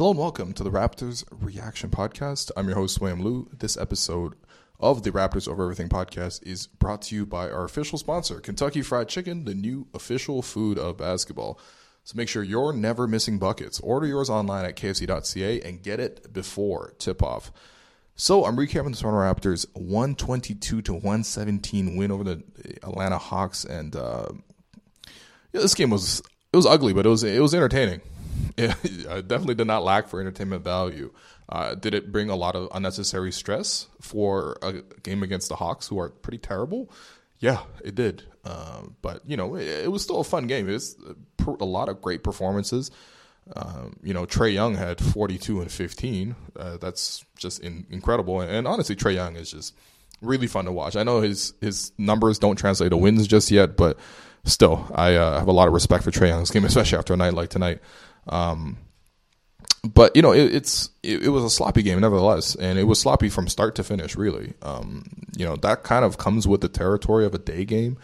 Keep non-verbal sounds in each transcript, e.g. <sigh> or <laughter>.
Hello and welcome to the Raptors Reaction Podcast. I'm your host, William Lou. This episode of the Raptors Over Everything podcast is brought to you by our official sponsor, Kentucky Fried Chicken, the new official food of basketball. So make sure you're never missing buckets. Order yours online at kfc.ca and get it before tip off. So I'm recapping the Toronto Raptors 122 to 117 win over the Atlanta Hawks, and uh, yeah, this game was it was ugly, but it was it was entertaining. <laughs> It, definitely did not lack for entertainment value. Uh, did it bring a lot of unnecessary stress for a game against the Hawks, who are pretty terrible? Yeah, it did. Uh, but you know, it, it, was still a fun game. It's a lot of great performances. Um, you know, Trae Young had 42 and 15. Uh, that's just in, incredible. And, and, honestly, Trae Young is just really fun to watch. I know his his numbers don't translate to wins just yet, but still, I uh, have a lot of respect for Trae Young's game, <laughs> especially after a night like tonight. Um, but you know, it, it's it, it, was a sloppy game nevertheless, and it was sloppy from start to finish. Really, um, you know, that kind of comes with the territory of a day game.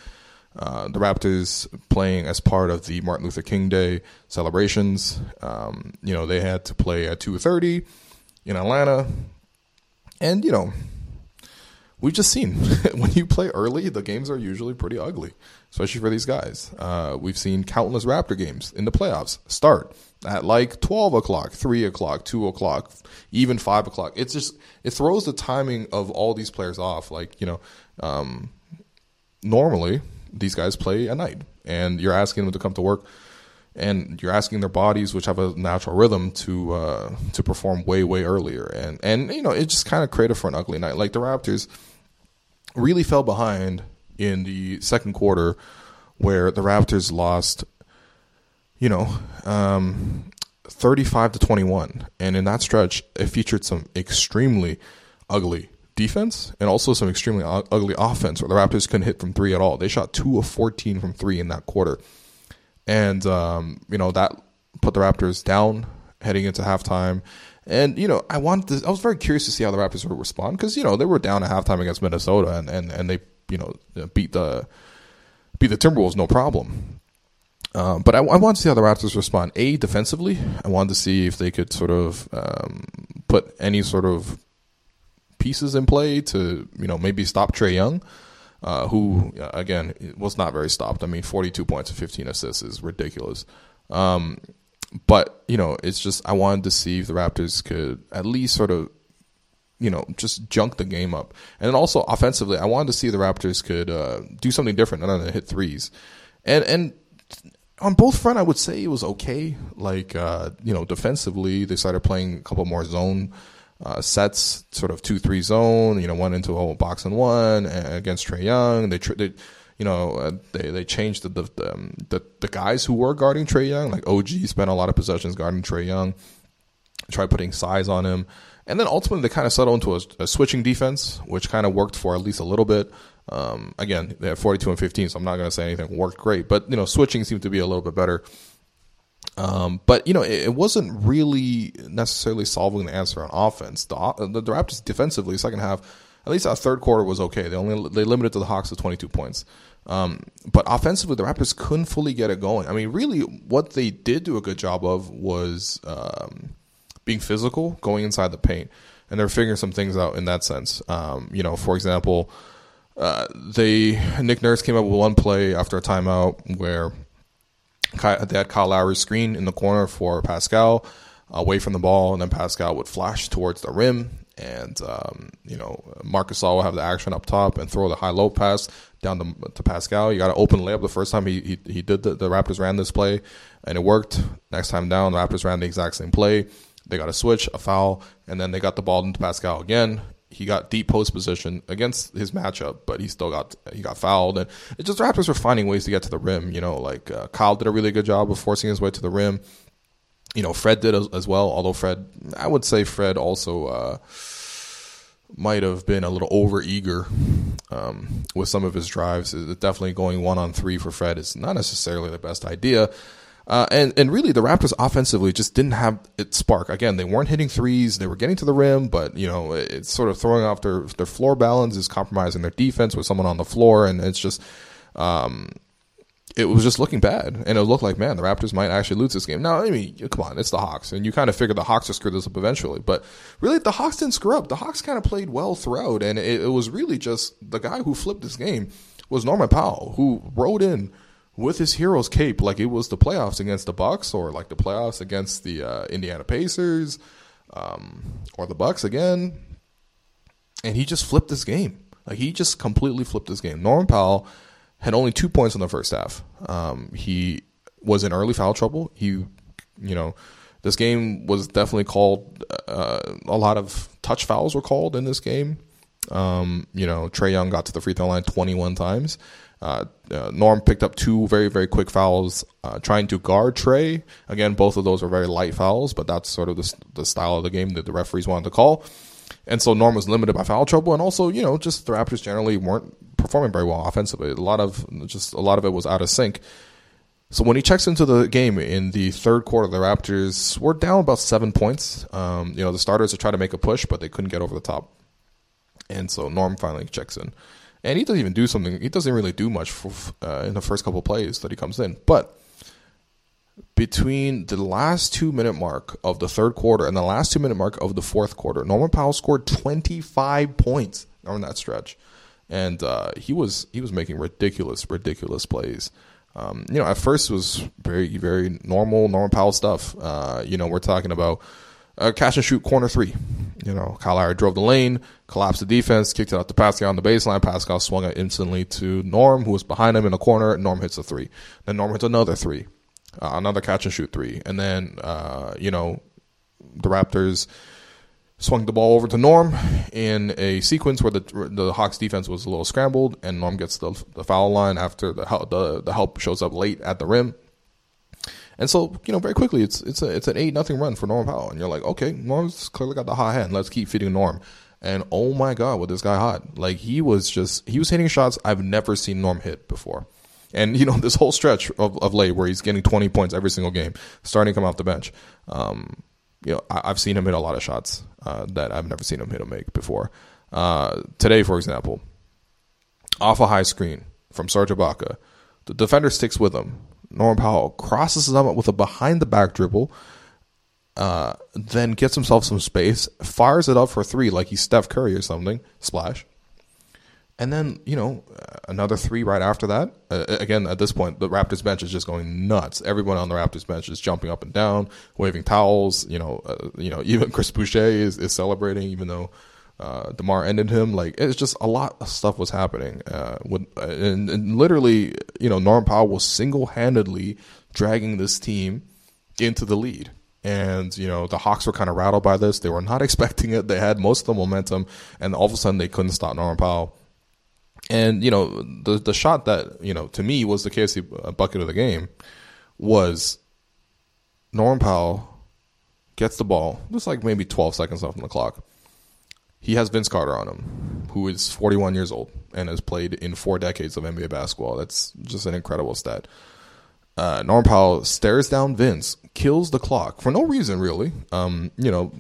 Uh, the Raptors playing as part of the Martin Luther King Day celebrations. Um, you know, they had to play at 2:30 in Atlanta, and you know, we've just seen <laughs> when you play early, the games are usually pretty ugly, especially for these guys. Uh, we've seen countless Raptor games in the playoffs start at like 12 o'clock, 3 o'clock, 2 o'clock, even 5 o'clock. It's just, it throws the timing of all these players off. Like, you know, um, normally these guys play at night, and you're asking them to come to work, and you're asking their bodies, which have a natural rhythm, to uh, to perform way way earlier, and and you know it just kind of created for an ugly night. Like the Raptors really fell behind in the second quarter, where the Raptors lost, you know. Um, 35 to 21 and in that stretch it featured some extremely ugly defense and also some extremely ugly offense where the Raptors couldn't hit from three at all. They shot two of 14 from three in that quarter. And, um, you know, that put the Raptors down heading into halftime. And, you know, I wanted to, I was very curious to see how the Raptors would respond because, you know, they were down at halftime against Minnesota and, and, and they, you know, beat the, beat the Timberwolves no problem. Um, but I, I wanted to see how the Raptors respond. A, defensively, I wanted to see if they could sort of um, put any sort of pieces in play to you know maybe stop Trae Young, uh, who again was not very stopped. I mean, 42 points and 15 assists is ridiculous. Um, but you know, it's just I wanted to see if the Raptors could at least sort of you know just junk the game up, and also offensively, I wanted to see the Raptors could uh, do something different other than hit threes, and and on both front, I would say it was okay. Like uh, you know, defensively, they started playing a couple more zone uh, sets, sort of two three zone. You know, one into a box and one against Trae Young. They, they you know, uh, they they changed the the, the um, the, the guys who were guarding Trae Young. Like OG spent a lot of possessions guarding Trae Young. Tried putting size on him, and then ultimately they kind of settled into a, a switching defense, which kind of worked for at least a little bit. Um, again, they had 42 and 15, so I'm not going to say anything worked great, but you know, switching seemed to be a little bit better. Um, but you know, it, it, wasn't really necessarily solving the answer on offense. The, the, Raptors defensively, second half, at least that third quarter was okay. They only they limited to the Hawks to 22 points. Um, but offensively, the Raptors couldn't fully get it going. I mean, really, what they did do a good job of was um, being physical, going inside the paint, and they're figuring some things out in that sense. Um, you know, for example, uh, they Nick Nurse came up with one play after a timeout where they had Kyle Lowry's screen in the corner for Pascal away from the ball, and then Pascal would flash towards the rim, and um, you know Marc Gasol will have the action up top and throw the high low pass down to, to Pascal. You got an open layup the first time he he, he did the, the Raptors ran this play, and it worked. Next time down, the Raptors ran the exact same play. They got a switch, a foul, and then they got the ball into Pascal again. He got deep post position against his matchup, but he still got he got fouled. And it just Raptors were finding ways to get to the rim. You know, like uh, Kyle did a really good job of forcing his way to the rim. You know, Fred did as, as well. Although Fred, I would say Fred also uh, might have been a little over eager um, with some of his drives. Definitely going one on three for Fred is not necessarily the best idea. Uh, and and really, the Raptors offensively just didn't have it spark. Again, they weren't hitting threes; they were getting to the rim, but you know, it's sort of throwing off their their floor balance, is compromising their defense with someone on the floor, and it's just, um, it was just looking bad, and it looked like man, the Raptors might actually lose this game. Now, I mean, come on, it's the Hawks, and you kind of figure the Hawks will screw this up eventually, but really, the Hawks didn't screw up. The Hawks kind of played well throughout, and it, it was really just the guy who flipped this game was Norman Powell, who rode in with his hero's cape like it was the playoffs against the Bucks or like the playoffs against the uh, Indiana Pacers um, or the Bucks again, and he just flipped this game. Like he just completely flipped this game. Norman Powell had only two points in the first half. Um, he was in early foul trouble. He, you know, this game was definitely called. Uh, a lot of touch fouls were called in this game. Um, you know, Trae Young got to the free throw line 21 times. Uh, uh, Norm picked up two very, very quick fouls uh, trying to guard Trae. Again, both of those are very light fouls, but that's sort of the, the style of the game that the referees wanted to call. And so Norm was limited by foul trouble, and also, you know, just the Raptors generally weren't performing very well offensively. A lot of just a lot of it was out of sync. So when he checks into the game in the third quarter, the Raptors were down about seven points. Um, you know, the starters are trying to make a push, but they couldn't get over the top. And so Norm finally checks in and he doesn't even do something. He doesn't really do much for, uh, in the first couple plays that he comes in. But between the last two minute mark of the third quarter and the last two minute mark of the fourth quarter, Norman Powell scored 25 points on that stretch, and uh, he was he was making ridiculous ridiculous plays. Um, you know, at first it was very very normal Norman Powell stuff. Uh, you know, we're talking about a catch and shoot corner three. You know, Kyle Lowry drove the lane, collapsed the defense, kicked it out to Pascal on the baseline. Pascal swung it instantly to Norm, who was behind him in the corner. Norm hits a three. Then Norm hits another three, uh, another catch and shoot three. And then, uh, you know, the Raptors swung the ball over to Norm in a sequence where the the Hawks defense was a little scrambled, and Norm gets the, the foul line after the, the the help shows up late at the rim. And so, you know, very quickly, it's it's a, it's an eight nothing run for Norm Powell, and you're like, okay, Norm's clearly got the hot hand. Let's keep feeding Norm. And oh my god, was this guy hot? Like he was just he was hitting shots I've never seen Norm hit before. And you know, <laughs> this whole stretch of, of late where he's getting 20 points every single game, starting to come off the bench. Um, you know, I, have seen him hit a lot of shots uh, that I've never seen him hit or make before. Uh, today, for example, off a high screen from Serge Ibaka, the defender sticks with him Norman Powell crosses him up with a behind the back dribble, uh, then gets himself some space, fires it up for three like he's Steph Curry or something, splash. And then, you know, another three right after that. Uh, again, at this point, the Raptors bench is just going nuts. Everyone on the Raptors bench is jumping up and down, waving towels. You know, uh, you know, <laughs> even Chris Boucher is, is celebrating, even though uh, DeMar ended him. Like it's just a lot of stuff was happening. Uh, with, and, and, literally, you know, Norm Powell was single handedly dragging this team into the lead. And you know the Hawks were kind of rattled by this. They were not <laughs> expecting it. They had most of the momentum, and all of a sudden they couldn't stop Norman Powell. And you know the the shot that you know to me was the KFC bucket of the game was Norman Powell gets the ball, just like maybe 12 seconds left on the clock he has Vince Carter on him, who is 41 years old and has played in four decades of NBA basketball. That's just an incredible stat. Uh, Norm Powell stares down Vince, kills the clock for no reason, really. Um, you know,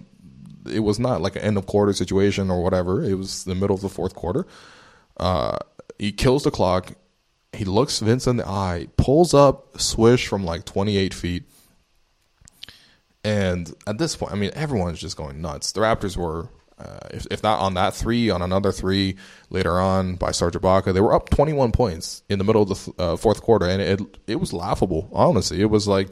it was not like an end of quarter situation or whatever. It was the middle of the fourth quarter. Uh, he kills the clock. He looks Vince in the eye, pulls up, swish from like 28 feet. And at this point, I mean, everyone's just going nuts. The Raptors were uh, if, if not on that three, on another three later on by Serge Ibaka, they were up 21 points in the middle of the th- uh, fourth quarter, and it it was laughable. Honestly, it was like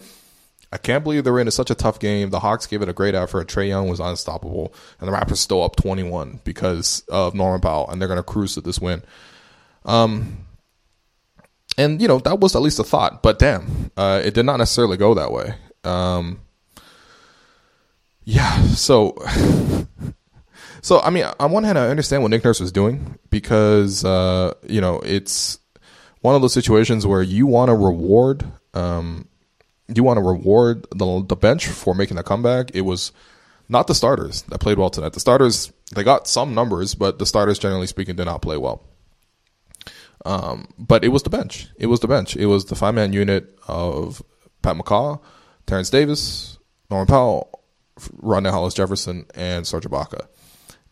I can't believe they were in such a tough game. The Hawks gave it a great effort. Trae Young was unstoppable, and the Raptors still up 21 because of Norman Powell, and they're going to cruise to this win. Um, and you know that was at least a thought, but damn, uh, it did not necessarily go that way. Um, yeah, so So I mean, on one hand, I understand what Nick Nurse was doing because uh, you know it's one of those situations where you want to reward um, you want to reward the, the bench for making the comeback. It was not the starters that played well tonight. The starters they got some numbers, but the starters, generally speaking, did not play well. Um, but it was the bench. It was the bench. It was the five man unit of Pat McCaw, Terence Davis, Norman Powell, Rondae Hollis Jefferson, and Serge Ibaka.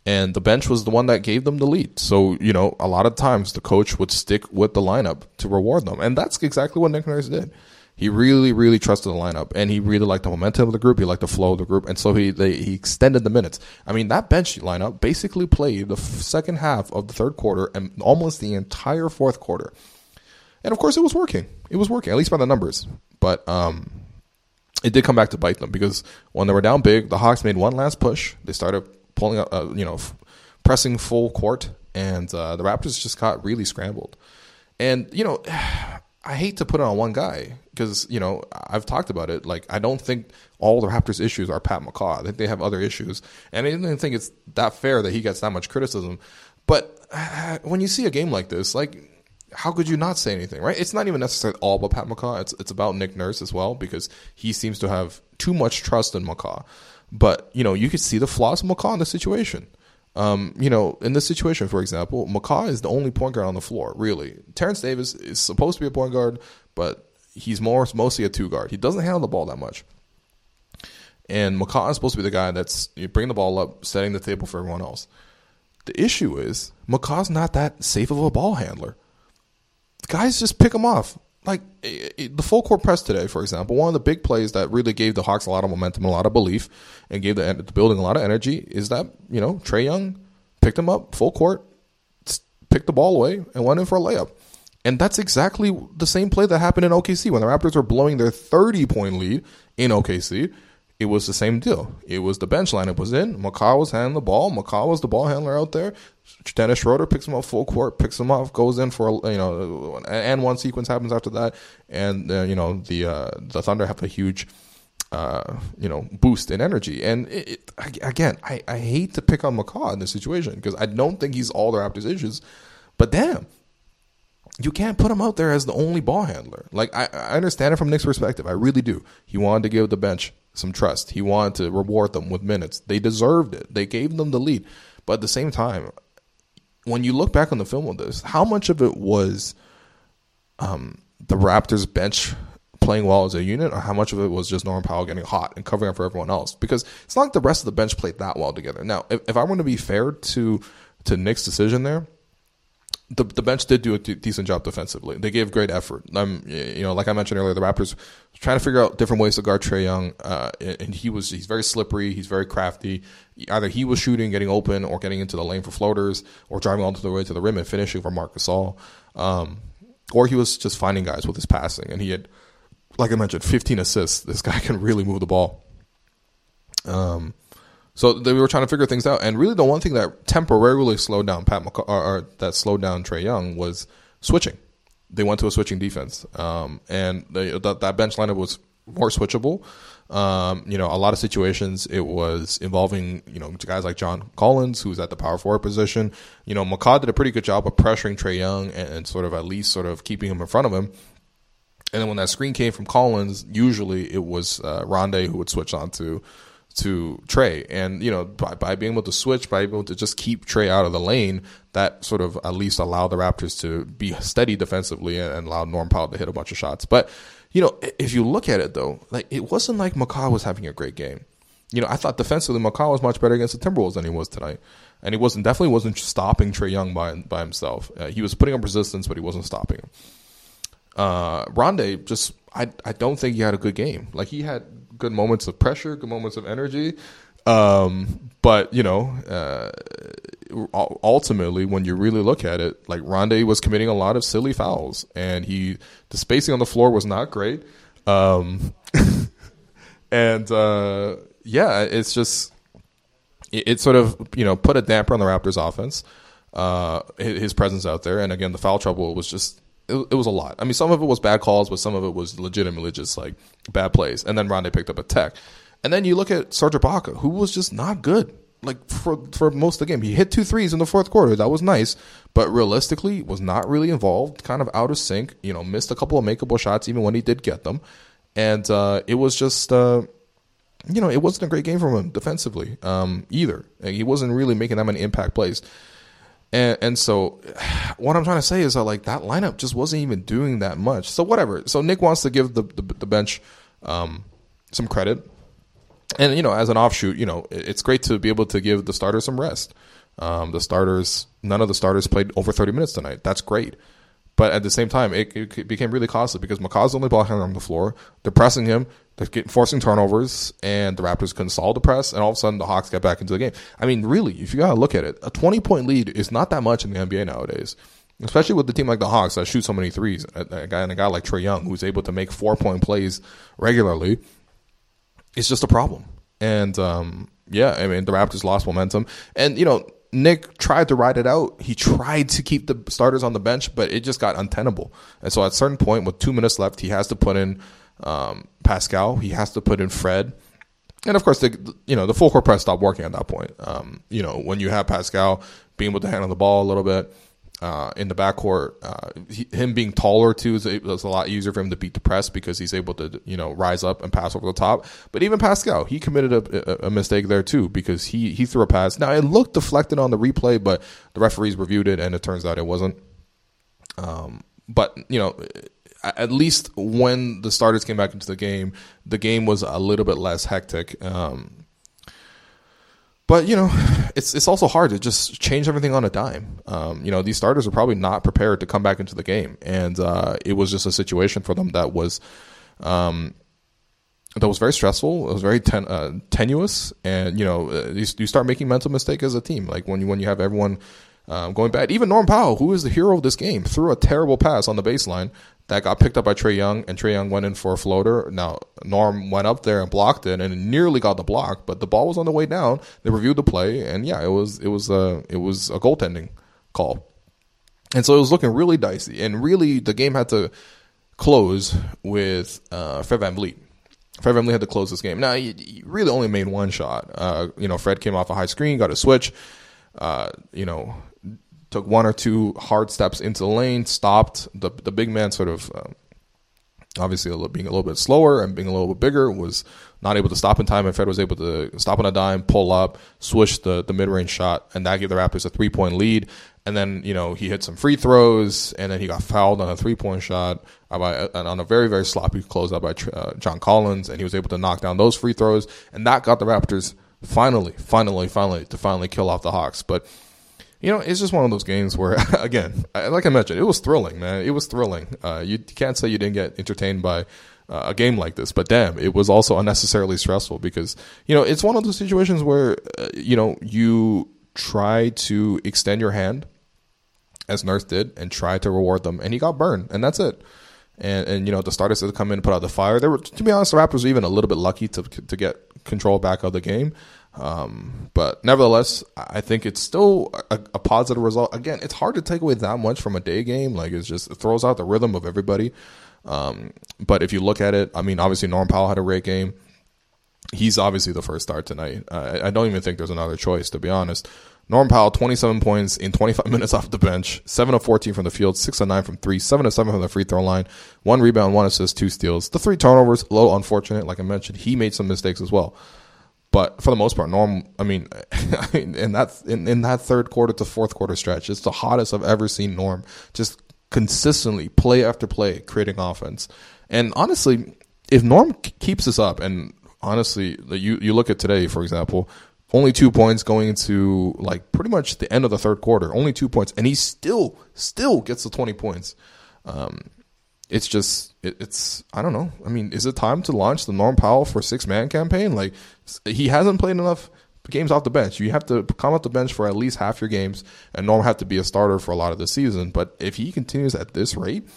And the bench was the one that gave them the lead. So, you know, a lot of times the coach would stick with the lineup to reward them. And that's exactly what Nick Nurse did. He really, really trusted the lineup, and he really liked the momentum of the group. He liked the flow of the group, and so he they, he extended the minutes. I mean, that bench lineup basically played the second half of the third quarter and almost the entire fourth quarter. And of course, it was working. It was working, at least by the numbers. But um, it did come back to bite them because when they were down big, the Hawks made one last push. They started pulling up, uh, you know, f- pressing full court, and uh, the Raptors just got really scrambled. And you know, <sighs> I hate to put it on one guy because you know I've talked about it. Like I don't think all the Raptors' issues are Pat McCaw. I think they have other issues, and I don't think it's that fair that he gets that much criticism. But uh, <sighs> when you see a game like this, like how could you not say anything, right? It's not even necessarily all about Pat McCaw. It's it's about Nick Nurse as well because he seems to have too much trust in McCaw. But you know you could see the flaws of McCaw in the situation. Um, you know, in this situation, for example, McCaw is the only point guard on the floor, really. Terence Davis is supposed to be a point guard, but he's more mostly a two guard. He doesn't handle the ball that much. And McCaw is supposed to be the guy that's bringing the ball up, setting the table for everyone else. The issue is McCaw's not that safe of a ball handler. Guys just pick him off. Like the full court press today, for example, one of the big plays that really gave the Hawks a lot of momentum, a lot of belief, and gave the, the building a lot of energy is that you know Trae Young picked him up full court, picked the ball away, and went in for a layup. And that's exactly the same play that happened in OKC when the Raptors were blowing their 30 point lead in OKC. It was the same deal. It was the bench lineup was in. McCaw was handling the ball. McCaw was the ball handler out there. Dennis Schroeder picks him up full court, picks him off, goes in for you know, and one sequence happens after that, and uh, you know the uh, the Thunder have a huge. Uh, you know, boost in energy. And it, it, again, I, I hate to pick on McCaw in this situation because I don't think he's all the Raptors' issues. But damn, you can't put him out there as the only ball handler. Like I, I understand it from Nick's perspective. I really do. He wanted to give the bench some trust. He wanted to reward them with minutes. They deserved it. They gave them the lead. But at the same time, when you look back on the film of this, how much of it was um, the Raptors bench playing well as a unit, or how much of it was just Norman Powell getting hot and covering up for everyone else? Because it's not like the rest of the bench played that well together. Now, if, if I want to be fair to to Nick's decision there, the the bench did do a decent job defensively. They gave great effort. Um, you know, like I mentioned earlier, the Raptors trying to figure out different ways to guard Trae Young, uh, and he was he's very slippery. He's very crafty. Either he was shooting, getting open, or getting into the lane for floaters, or driving all the way to the rim and finishing for Marc Gasol, um, or he was just finding guys with his passing. And he had, like I mentioned, 15 assists. This guy <laughs> can really move the ball. Um, so they were trying to figure things out, and really the one thing that temporarily slowed down Pat McC- or, or, that slowed down Trae Young was switching. They went to a switching defense, um, and they, that, that bench lineup was more switchable. Um, you know, a lot of situations it was involving you know guys like John Collins, who's at the power forward position. You know, McCaw did a pretty good job of pressuring Trae Young and, and sort of at least sort of keeping him in front of him. And then when that screen came from Collins, usually it was uh, Rondae who would switch on to to Trae. And, you know, by, by being able to switch, by being able to just keep Trae out of the lane, that sort of at least allowed the Raptors to be steady defensively and, and allowed Norm Powell to hit a bunch of shots. But, you know, if you look at it though, like it wasn't like McCaw was having a great game. You know, I thought defensively McCaw was much better against the Timberwolves than he was tonight. And he wasn't definitely wasn't stopping Trae Young by by himself. Uh, he was putting up resistance, but he wasn't stopping him. Uh, Rondae just I I don't think he had a good game. Like he had good moments of pressure, good moments of energy. Um, but you know, uh, ultimately, when you really look at it, like Rondae was committing a lot of silly fouls, and he the spacing on the floor was not great. Um, <laughs> and uh, yeah, it's just it, it, sort of you know put a damper on the Raptors' offense. Uh, his presence out there, and again, the foul trouble was just it, it, was a lot. I mean, some of it was bad calls, but some of it was legitimately just like bad plays. And then Rondae picked up a tech. And then you look at Serge Ibaka, who was just not good. like for for most of the game. He hit two threes in the fourth quarter. That was nice, but realistically was not really involved. Kind of out of sync. You know, missed a couple of makeable shots even when he did get them, and uh, it was just. Uh, you know, it wasn't a great game from him defensively um, either. He wasn't really making that many impact plays. And, and so, what I'm trying to say is that like that lineup just wasn't even doing that much. So whatever. So Nick wants to give the the, the bench um, some credit, and you know, as an offshoot, you know, it's great to be able to give the starters some rest. Um, the starters, none of the starters played over 30 minutes tonight. That's great. But at the same time, it, it became really costly because McCaw's only blocking on the floor. They're pressing him. They're forcing turnovers, and the Raptors couldn't solve the press. And all of a sudden, the Hawks get back into the game. I mean, really, if you gotta look at it, a 20 point lead is not that much in the NBA nowadays, especially with the team like the Hawks that shoot so many threes. A, guy and a guy like Trae Young who's able to make four point plays regularly. It's just a problem. And um, yeah, I mean, the Raptors lost momentum, and you know Nick tried to ride it out. He tried to keep the starters on the bench, but it just got untenable. And so at a certain point, with two minutes left, he has to put in um, Pascal. He has to put in Fred. And of course, the you know the full court press stopped working at that point. Um, you know when you have Pascal being able to handle the ball a little bit, uh, in the backcourt. Uh, him being taller too is, is a lot easier for him to beat the press because he's able to you know rise up and pass over the top. But even Pascal, he committed a, a, mistake there too because he he threw a pass. Now it looked deflected on the replay, but the referees reviewed it and it turns out it wasn't. Um, but you know. At least when the starters came back into the game, the game was a little bit less hectic. Um, but you know, it's it's also hard to just change everything on a dime. Um, you know, these starters are probably not prepared to come back into the game, and uh, it was just a situation for them that was. Um, that was very stressful. It was very ten, uh, tenuous, and you know, uh, you, you, start making mental mistakes as a team. Like when you when you have everyone um, going bad. Even Norm Powell, who is the hero of this game, threw a terrible pass on the baseline that got picked up by Trae Young, and Trae Young went in for a floater. Now Norm went up there and blocked it, and nearly got the block, but the ball was on the way down. They reviewed the play, and yeah, it was it was a it was a goaltending call, and so it was looking really dicey, and really the game had to close with uh, Fred VanVleet. Fred VanVleet had to close this game. Now he, he really only made one shot. Uh, you know, Fred came off a high screen, got a switch. Uh, you know, took one or two hard steps into the lane, stopped. The the big man sort of um, obviously a little, being a little bit slower and being a little bit bigger was not able to stop in time. And Fred was able to stop on a dime, pull up, swish the the mid range shot, and that gave the Raptors a three point lead. And then you know he hit some free throws, and then he got fouled on a three point shot by on a very very sloppy closeout by uh, John Collins, and he was able to knock down those free throws, and that got the Raptors finally, finally, finally to finally kill off the Hawks. But you know, it's just one of those games where, <laughs> again, like I mentioned, it was thrilling, man. It was thrilling. Uh, you can't say you didn't get entertained by uh, a game like this, but damn, it was also unnecessarily stressful because, you know, it's one of those situations where, uh, you know, you try to extend your hand as Nurse did and try to reward them, and he got burned, and that's it. And, and you know, the starters had to come in and put out the fire. They were, to be honest, the Raptors were even a little bit lucky to to get control back of the game. Um, but nevertheless, I think it's still a, a, positive result. Again, it's hard to take away that much from a day game. Like it's just it throws out the rhythm of everybody. Um, but if you look at it, I mean, obviously Norm Powell had a great game. He's obviously the first start tonight. I, I don't even think there's another choice, to be honest. Norm Powell, 27 points in 25 <laughs> minutes off the bench, 7 of 14 from the field, 6 of 9 from 3, 7 of 7 from the free throw line, 1 rebound, 1 assist, 2 steals. The 3 turnovers, a little unfortunate. Like I mentioned, he made some mistakes as well. But for the most part, Norm, <laughs> I mean, in that in, in that third quarter to fourth quarter stretch, it's the hottest I've ever seen Norm just consistently play after play creating offense. And honestly, if Norm keeps this up, and honestly, you you look at today, for example, only two points going into like pretty much the end of the third quarter, only two points, and he still still gets the twenty points. Um, it's just it, it's I don't know. I mean, is it time to launch the Norm Powell for six man campaign? Like he hasn't played enough games off the bench. You have to come off the bench for at least half your games, and Norm have to be a starter for a lot of the season. But if he continues at this rate,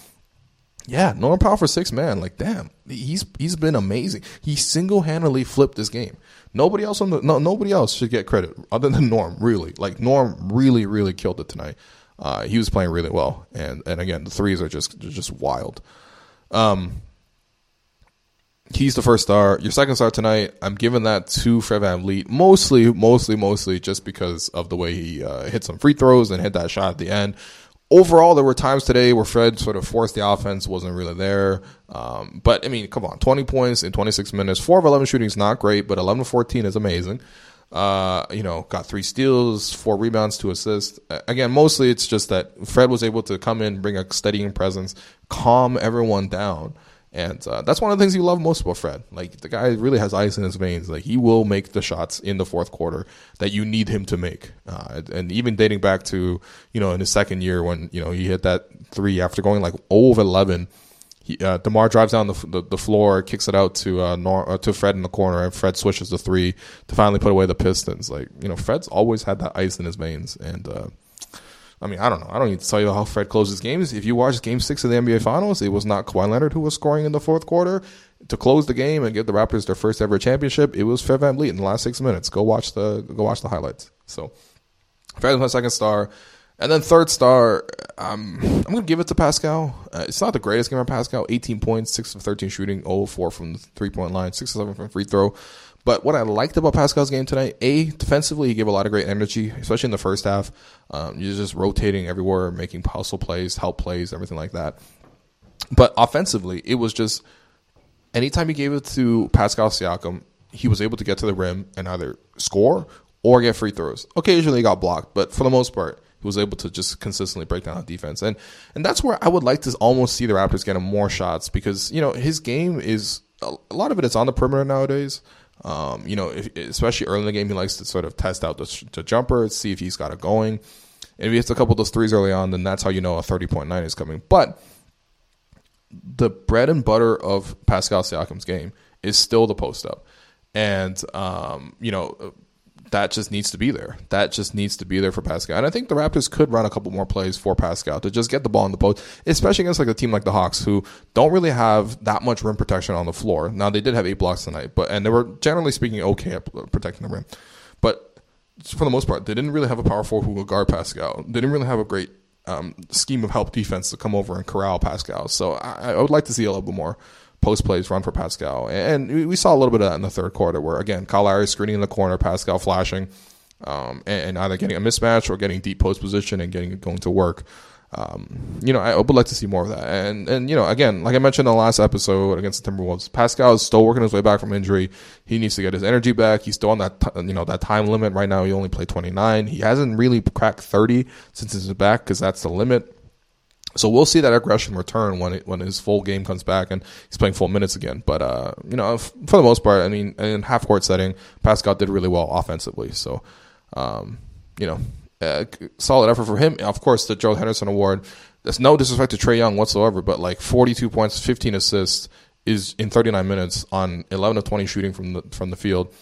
yeah, Norm Powell for six man, like damn, he's he's been amazing. He single handedly flipped this game. Nobody else on the no nobody else should get credit other than Norm. Really, like Norm really really killed it tonight. Uh, he was playing really well, and and again the threes are just just wild. Um, he's the first star. Your second star tonight, I'm giving that to Fred Van VanVleet, mostly, mostly, mostly just because of the way he uh, hit some free throws and hit that shot at the end. Overall, there were times today where Fred sort of forced the offense, wasn't really there. Um, but I mean, come on, 20 points in 26 minutes, four of 11 shooting is not great, but 11 14 is amazing. Uh, you know, got three steals, four rebounds, two assists. Again, mostly it's just that Fred was able to come in, bring a steadying presence, calm everyone down. And uh, that's one of the things you love most about Fred. Like the guy really has ice in his veins. Like he will make the shots in the fourth quarter that you need him to make. Uh, and even dating back to you know in his second year when you know he hit that three after going like 0 of 11. He, uh, DeMar drives down the, the, the floor, kicks it out to uh, Nor- uh, to Fred in the corner, and Fred swishes the three to finally put away the Pistons. Like you know, Fred's always had that ice in his veins, and uh, I mean, I don't know. I don't need to tell you how Fred closes games. If you watch Game Six of the NBA Finals, it was not Kawhi Leonard who was scoring in the fourth quarter to close the game and give the Raptors their first ever championship. It was Fred VanVleet in the last six minutes. Go watch the go watch the highlights. So, Fred's my second star. And then third star, um, I'm going to give it to Pascal. Uh, it's not the greatest game of Pascal. 18 points, 6 of 13 shooting, 0 4 from the three point line, 6 of 7 from free throw. But what I liked about Pascal's game tonight, A, defensively, he gave a lot of great energy, especially in the first half. Um, you're just rotating everywhere, making hustle plays, help plays, everything like that. But offensively, it was just anytime he gave it to Pascal Siakam, he was able to get to the rim and either score or get free throws. Occasionally, he got blocked, but for the most part, he was able to just consistently break down defense. And and that's where I would like to almost see the Raptors getting more shots because you know his game is a lot of it is on the perimeter nowadays. Um, you know, if, especially early in the game, he likes to sort of test out the, the jumper, see if he's got it going. And if he hits a couple of those threes early on, then that's how you know a 30.9 is coming. But the bread and butter of Pascal Siakam's game is still the post up. And, um, you know, that just needs to be there. That just needs to be there for Pascal. And I think the Raptors could run a couple more plays for Pascal to just get the ball in the post, especially against like a team like the Hawks who don't really have that much rim protection on the floor. Now they did have eight blocks tonight, but and they were generally speaking okay at protecting the rim. But for the most part, they didn't really have a power forward who could guard Pascal. They didn't really have a great um, scheme of help defense to come over and corral Pascal. So I, I would like to see a little bit more post plays run for Pascal. And we saw a little bit of that in the third quarter where, again, Kyle Lowry screening in the corner, Pascal flashing, um, and, either getting a mismatch or getting deep post position and getting going to work. Um, you know, I would like to see more of that. And, and, you know, again, like I mentioned in the last episode against the Timberwolves, Pascal is still working his way back from injury. He needs to get his energy back. He's still on that, t- you know, that time limit right now. He only played 29. He hasn't really cracked 30 since he's back because that's the limit. So we'll see that aggression return when it, when his full game comes back and he's playing full minutes again. But uh, you know, for the most part, I mean, in half court setting, Pascal did really well offensively. So, um, you know, uh, solid effort for him. Of course, the Joe Henderson Award. There's no disrespect to Trae Young whatsoever, but like 42 points, 15 assists is in 39 minutes on 11 of 20 shooting from the from the field.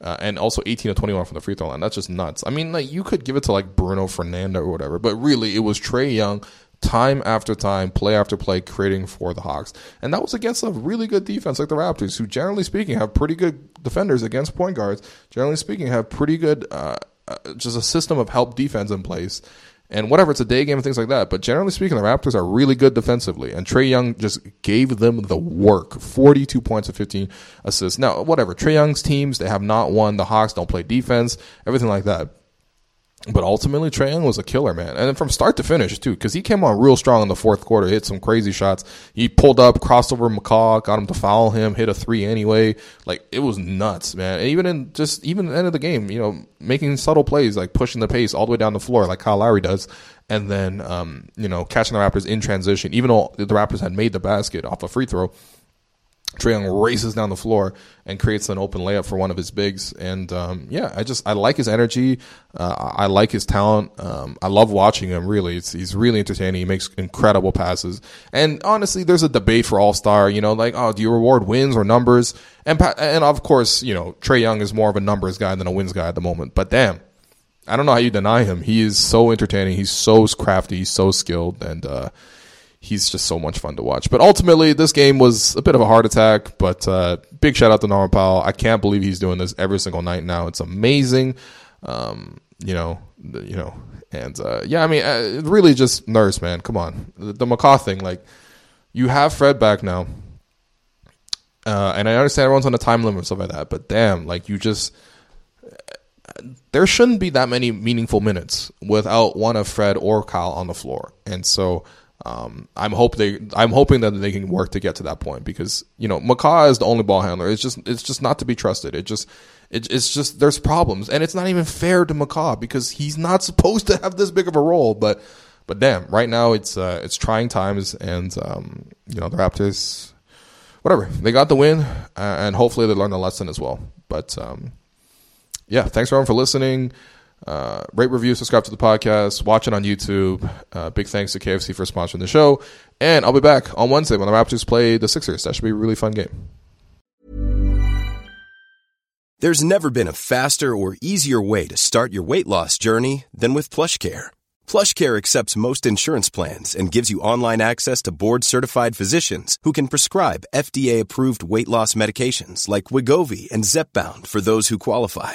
Uh, and also 18 of 21 from the free throw line. That's just nuts. I mean, like you could give it to like Bruno Fernando or whatever, but really it was Trae Young time after time, play after play, creating for the Hawks. And that was against a really good defense like the Raptors, who generally speaking have pretty good defenders against point guards. Generally speaking, have pretty good, uh, uh, just a system of help defense in place. And whatever, it's a day game and things like that. But generally speaking, the Raptors are really good defensively. And Trae Young just gave them the work 42 points and 15 assists. Now, whatever, Trae Young's teams, they have not won. The Hawks don't play defense, everything like that. But ultimately, Trae Young was a killer, man. And from start to finish, too, because he came on real strong in the fourth quarter, hit some crazy shots. He pulled up, crossed over McCaw, got him to foul him, hit a three anyway. Like, it was nuts, man. And even in just, even the end of the game, you know, making subtle plays, like pushing the pace all the way down the floor, like Kyle Lowry does. And then, um, you know, catching the Raptors in transition, even though the Raptors had made the basket off a free throw Trae Young races down the floor and creates an open layup for one of his bigs. And um, yeah, I just I like his energy. Uh, I like his talent. Um, I love watching him. Really, it's, he's really entertaining. He makes incredible passes. And honestly, there's a debate for All Star. You know, like oh, do you reward wins or numbers? And and of course, you know, Trae Young is more of a numbers guy than a wins guy at the moment. But damn. I don't know how you deny him. He is so entertaining. He's so crafty. He's so skilled, and uh, he's just so much fun to watch. But ultimately, this game was a bit of a heart attack. But uh, big shout out to Norman Powell. I can't believe he's doing this every single night now. It's amazing. Um, you know, you know, and uh, yeah, I mean, uh, really just nurse, man. Come on, the, the McCaw thing. Like, you have Fred back now. Uh, and I understand everyone's on a time limit and stuff like that, but damn, like you just there shouldn't be that many meaningful minutes without one of Fred or Kyle on the floor. And so um, I'm hope they I'm hoping that they can work to get to that point because you know McCaw is the only ball handler. It's just it's just not to be trusted. It just it, it's just there's problems, and it's not even fair to McCaw because he's not <laughs> supposed to have this big of a role. But but damn, right now it's uh, it's trying times, and um, you know the Raptors, whatever they got the win, and hopefully they learn a lesson as well. But um, yeah, thanks everyone for listening. Uh, rate, review, subscribe to the podcast, watch it on YouTube. Uh, big thanks to KFC for sponsoring the show. And I'll be back on Wednesday when the Raptors play the Sixers. That should be a really fun game. There's never been a faster or easier way to start your weight loss journey than with PlushCare. PlushCare accepts most insurance plans and gives you online access to board-certified physicians who can prescribe FDA-approved weight loss medications like Wegovy and Zepbound for those who qualify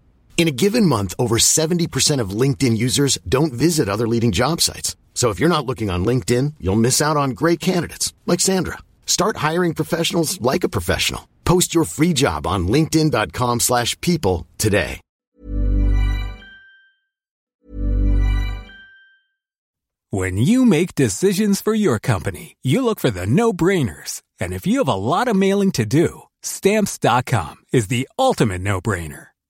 In a given month, over 70% of LinkedIn users don't visit other leading job sites. So if you're not looking on LinkedIn, you'll miss out on great candidates like Sandra. Start hiring professionals like a professional. Post your free job on linkedin.com/people today. When you make decisions for your company, you look for the no-brainers. And if you have a lot of mailing to do, stamps.com is the ultimate no-brainer.